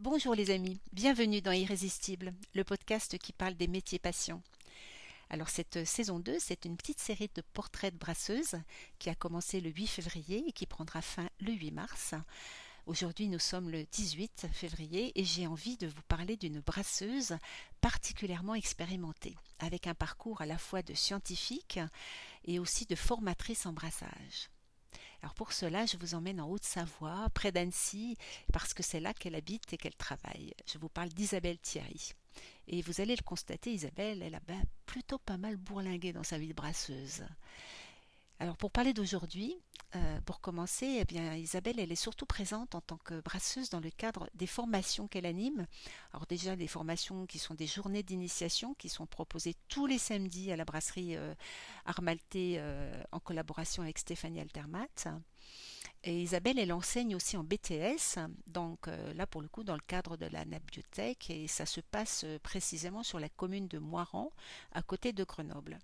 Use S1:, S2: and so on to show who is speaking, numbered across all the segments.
S1: Bonjour les amis, bienvenue dans Irrésistible, le podcast qui parle des métiers passions. Alors cette saison 2, c'est une petite série de portraits de brasseuses qui a commencé le 8 février et qui prendra fin le 8 mars. Aujourd'hui nous sommes le 18 février et j'ai envie de vous parler d'une brasseuse particulièrement expérimentée, avec un parcours à la fois de scientifique et aussi de formatrice en brassage. Alors pour cela, je vous emmène en Haute-Savoie, près d'Annecy, parce que c'est là qu'elle habite et qu'elle travaille. Je vous parle d'Isabelle Thierry. Et vous allez le constater, Isabelle, elle a ben plutôt pas mal bourlingué dans sa vie de brasseuse. Alors pour parler d'aujourd'hui, euh, pour commencer, eh Isabelle, elle est surtout présente en tant que brasseuse dans le cadre des formations qu'elle anime. Alors déjà, des formations qui sont des journées d'initiation qui sont proposées tous les samedis à la brasserie euh, Armalté euh, en collaboration avec Stéphanie Altermat. Isabelle, elle enseigne aussi en BTS, donc là pour le coup dans le cadre de la Biotech, et ça se passe précisément sur la commune de Moiran, à côté de Grenoble.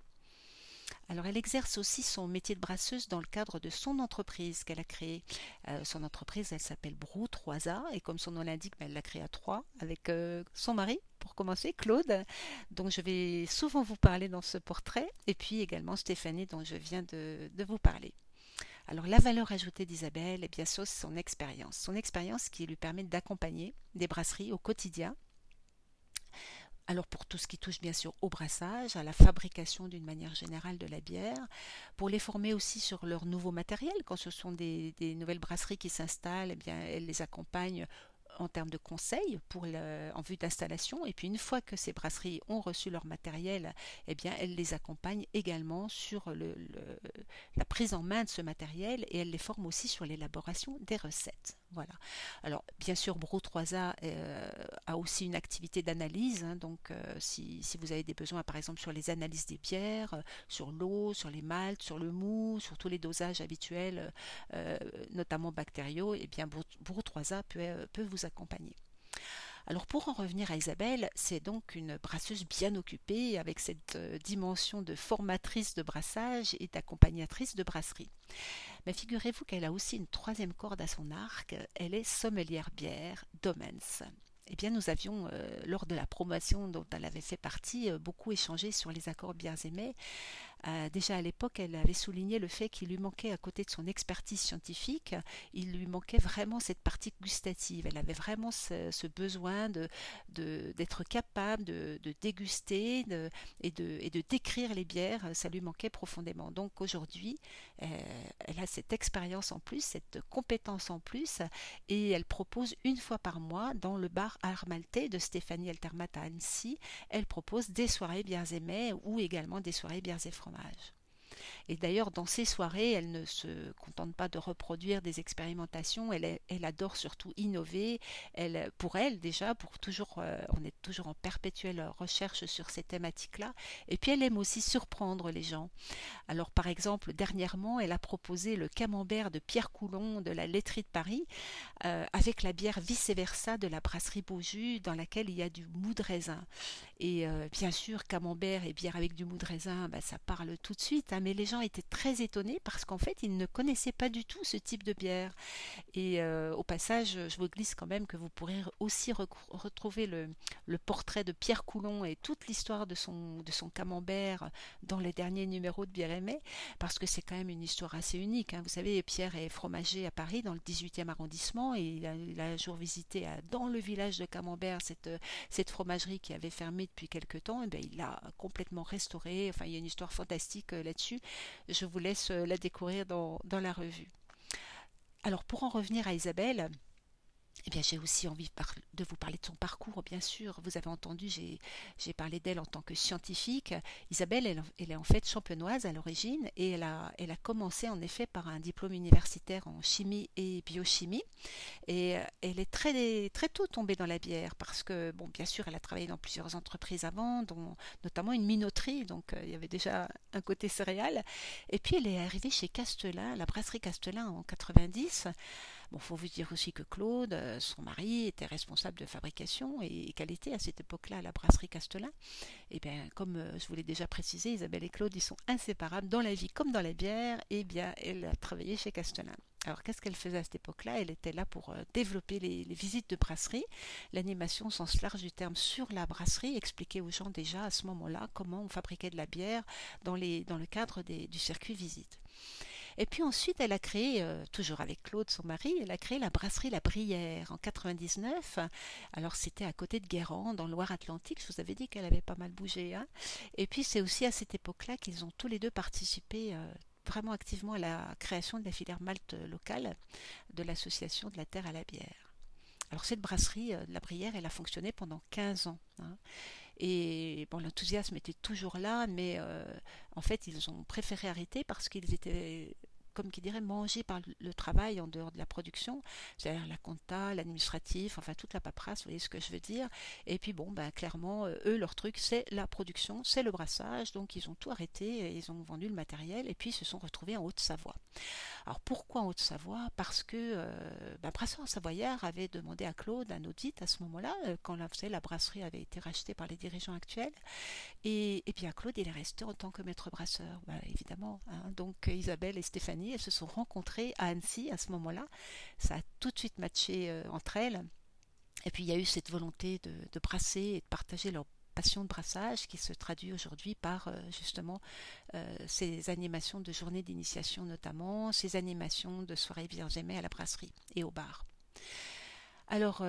S1: Alors elle exerce aussi son métier de brasseuse dans le cadre de son entreprise qu'elle a créée. Euh, son entreprise, elle s'appelle Brou 3A et comme son nom l'indique, ben, elle l'a créée à trois avec euh, son mari pour commencer, Claude, dont je vais souvent vous parler dans ce portrait, et puis également Stéphanie dont je viens de, de vous parler. Alors la valeur ajoutée d'Isabelle, eh bien c'est son expérience. Son expérience qui lui permet d'accompagner des brasseries au quotidien alors pour tout ce qui touche bien sûr au brassage, à la fabrication d'une manière générale de la bière, pour les former aussi sur leur nouveau matériel, quand ce sont des, nouvelles brasseries qui s'installent, eh bien elles les accompagnent en termes de conseils en vue d'installation. Et puis une fois que ces brasseries ont reçu leur matériel, eh bien elles les accompagnent également sur la prise en main de ce matériel et elles les forment aussi sur l'élaboration des recettes. Voilà. Alors bien sûr, Bro 3A euh, a aussi une activité d'analyse. Hein, donc euh, si, vous avez des besoins, par exemple sur les analyses des bières, euh, sur l'eau, sur les maltes, sur le mou, sur tous les dosages habituels, notamment bactériaux, eh bien Bro 3A peut, peut vous accompagner. Alors pour en revenir à Isabelle, c'est donc une brasseuse bien occupée avec cette euh, dimension de formatrice de brassage et d'accompagnatrice de brasserie. Mais figurez-vous qu'elle a aussi une troisième corde à son arc, elle est sommelière bière Domens. Eh bien, nous avions, euh, lors de la promotion dont elle avait fait partie, euh, beaucoup échangé sur les accords et mets, euh, déjà à l'époque, elle avait souligné le fait qu'il lui manquait, à côté de son expertise scientifique, il lui manquait vraiment cette partie gustative. Elle avait vraiment ce, besoin d'être capable de, déguster et, de, décrire les bières. Ça lui manquait profondément. Donc aujourd'hui, euh, elle a cette expérience en plus, cette compétence en plus, et elle propose une fois par mois dans le bar Armalté de Stéphanie Altermat à Annecy, elle propose des soirées bières et mets ou également des soirées bières et. abaixo. Et d'ailleurs, dans ces soirées, elle ne se contente pas de reproduire des expérimentations, elle, adore surtout innover. Elle, pour elle, déjà, pour toujours, euh, on est toujours en perpétuelle recherche sur ces thématiques-là. Et puis, elle aime aussi surprendre les gens. Alors, par exemple, dernièrement, elle a proposé le camembert de Pierre Coulon de la laiterie de Paris euh, avec la bière vice-versa de la brasserie Beaujus dans laquelle il y a du mou raisin. Et euh, bien sûr, camembert et bière avec du mou raisin, bah, ça parle tout de suite, hein, mais les gens étaient très étonnés parce qu'en fait, ils ne connaissaient pas du tout ce type de bière. Et euh, au passage, je vous glisse quand même que vous pourrez aussi retrouver le, portrait de Pierre Coulon et toute l'histoire de son, de son camembert dans les derniers numéros de Bière Aimée, parce que c'est quand même une histoire assez unique. Hein. Vous savez, Pierre est fromager à Paris, dans le 18e arrondissement, et il a, un jour visité dans le village de Camembert cette, cette fromagerie qui avait fermé depuis quelque temps. Et bien, il l'a complètement restauré. Enfin, il y a une histoire fantastique euh, là-dessus. Je vous laisse euh, la découvrir dans, dans la revue. Alors pour en revenir à Isabelle, eh bien, j'ai aussi envie de vous parler de son parcours, bien sûr. Vous avez entendu, j'ai parlé d'elle en tant que scientifique. Isabelle, elle, est en fait champenoise à l'origine et elle a, commencé en effet par un diplôme universitaire en chimie et biochimie. Et euh, elle est très, très tôt tombée dans la bière parce que, bon, bien sûr, elle a travaillé dans plusieurs entreprises avant, dont notamment une minoterie, donc euh, il y avait déjà un côté céréal. Et puis, elle est arrivée chez Castelin, la brasserie Castelin en 90. Bon, faut vous dire aussi que Claude, euh, son mari, était responsable de fabrication et qu'elle était à cette époque-là à la brasserie Castelin. Et bien, comme euh, je vous l'ai déjà précisé, Isabelle et Claude, ils sont inséparables dans la vie comme dans la bière. Et bien, elle a travaillé chez Castelin. Alors qu'est-ce qu'elle faisait à cette époque-là? Elle était là pour développer les, visites de brasserie, l'animation au sens large du terme sur la brasserie, expliquer aux gens déjà à ce moment-là comment on fabriquait de la bière dans le cadre du circuit visite. Et puis ensuite, elle a créé, euh, toujours avec Claude, son mari, elle a créé la brasserie La Brière en 99. Alors c'était à côté de Guérande, dans Loire-Atlantique. Je vous avais dit qu'elle avait pas mal bougé. Hein. Et puis c'est aussi à cette époque-là qu'ils ont tous les deux participé. Euh, vraiment activement à la création de la filière malte locale de l'association de la terre à la bière. Alors cette brasserie euh, la Brière, elle a fonctionné pendant 15 ans. Hein. Et bon, l'enthousiasme était toujours là, mais euh, en fait, ils ont préféré arrêter parce qu'ils étaient comme qui dirait, manger par le travail en dehors de la production, c'est-à-dire la compta, l'administratif, enfin toute la paperasse, vous voyez ce que je veux dire. Et puis bon, ben, clairement, euh, eux, leur truc, c'est la production, c'est le brassage, donc ils ont tout arrêté, ils ont vendu le matériel et puis ils se sont retrouvés en Haute-Savoie. Alors pourquoi en Haute-Savoie? Parce que euh, ben, Brasseur Savoyard avait demandé à Claude un audit à ce moment-là, euh, quand la, brasserie avait été rachetée par les dirigeants actuels. Et, et bien Claude, il est resté en tant que maître brasseur, ben, évidemment. Hein. Donc Isabelle et Stéphanie elles se sont rencontrées à Annecy à ce moment-là. Ça a tout de suite matché euh, entre elles. Et puis il y a eu cette volonté de, brasser et de partager leur passion de brassage qui se traduit aujourd'hui par euh, justement euh, ces animations de journées d'initiation notamment, ces animations de soirées vierge à la brasserie et au bar. Alors,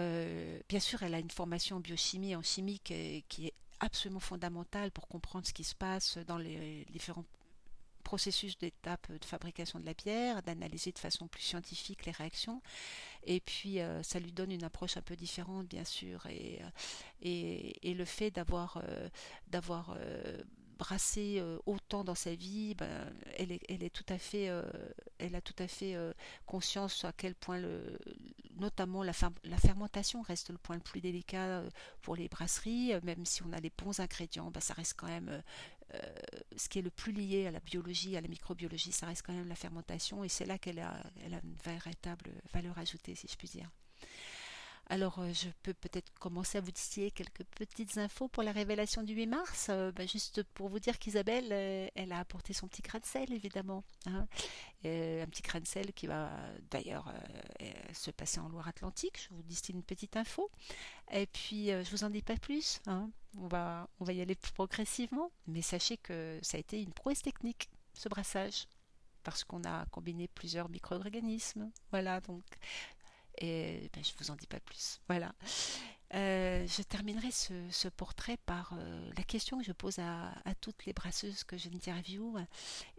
S1: bien sûr, elle a une formation en biochimie et en chimie qui est absolument fondamentale pour comprendre ce qui se passe dans les différents processus d'étape de fabrication de la bière, d'analyser de façon plus scientifique les réactions. Et puis, euh, ça lui donne une approche un peu différente, bien sûr. Et, euh, le fait d'avoir euh, brassé autant dans sa vie, ben, elle, est, elle est tout à fait, elle a tout à fait conscience à quel point le, notamment la, la, fermentation reste le point le plus délicat pour les brasseries, même si on a les bons ingrédients, ben, ça reste quand même euh, ce qui est le plus lié à la biologie, à la microbiologie, ça reste quand même la fermentation, et c'est là qu'elle a, une véritable valeur ajoutée, si je puis dire. Alors, euh, je peux peut-être commencer à vous distiller quelques petites infos pour la révélation du 8 mars. Euh, bah, juste pour vous dire qu'Isabelle, elle a apporté son petit grain de sel, évidemment. Hein. un petit grain de sel qui va d'ailleurs se passer en Loire-Atlantique. Je vous distille une petite info. Et puis, je vous en dis pas plus. Hein. On va, on va y aller progressivement, mais sachez que ça a été une prouesse technique, ce brassage, parce qu'on a combiné plusieurs micro-organismes. Voilà, donc, et ben, je vous en dis pas plus. Voilà. Euh, je terminerai ce, portrait par euh, la question que je pose à, toutes les brasseuses que j'interviewe,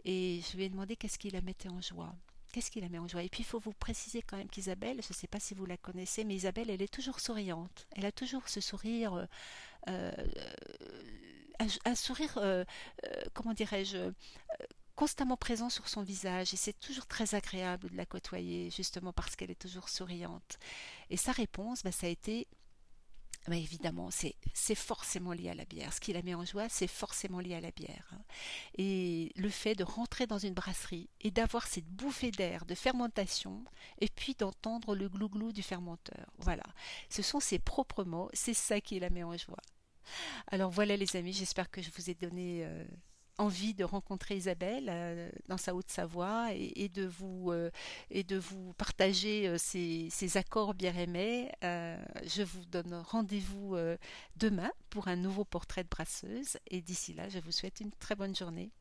S1: et je lui ai demandé qu'est-ce qui la mettait en joie. Qu'est-ce qui la met en joie? Et puis il faut vous préciser quand même qu'Isabelle, je ne sais pas si vous la connaissez, mais Isabelle, elle est toujours souriante. Elle a toujours ce sourire euh, un, sourire, comment dirais-je, constamment présent sur son visage et c'est toujours très agréable de la côtoyer justement parce qu'elle est toujours souriante. Et sa réponse, bah, ça a été mais évidemment, c'est forcément lié à la bière. Ce qui la met en joie, c'est forcément lié à la bière. Hein. Et le fait de rentrer dans une brasserie et d'avoir cette bouffée d'air de fermentation, et puis d'entendre le glouglou du fermenteur. Voilà. Ce sont ses propres mots, c'est ça qui la met en joie. Alors voilà les amis, j'espère que je vous ai donné euh, envie de rencontrer Isabelle euh, dans sa Haute-Savoie et, de vous euh, et de vous partager ces, accords bien aimés. je vous donne rendez-vous demain pour un nouveau portrait de brasseuse et d'ici là, je vous souhaite une très bonne journée.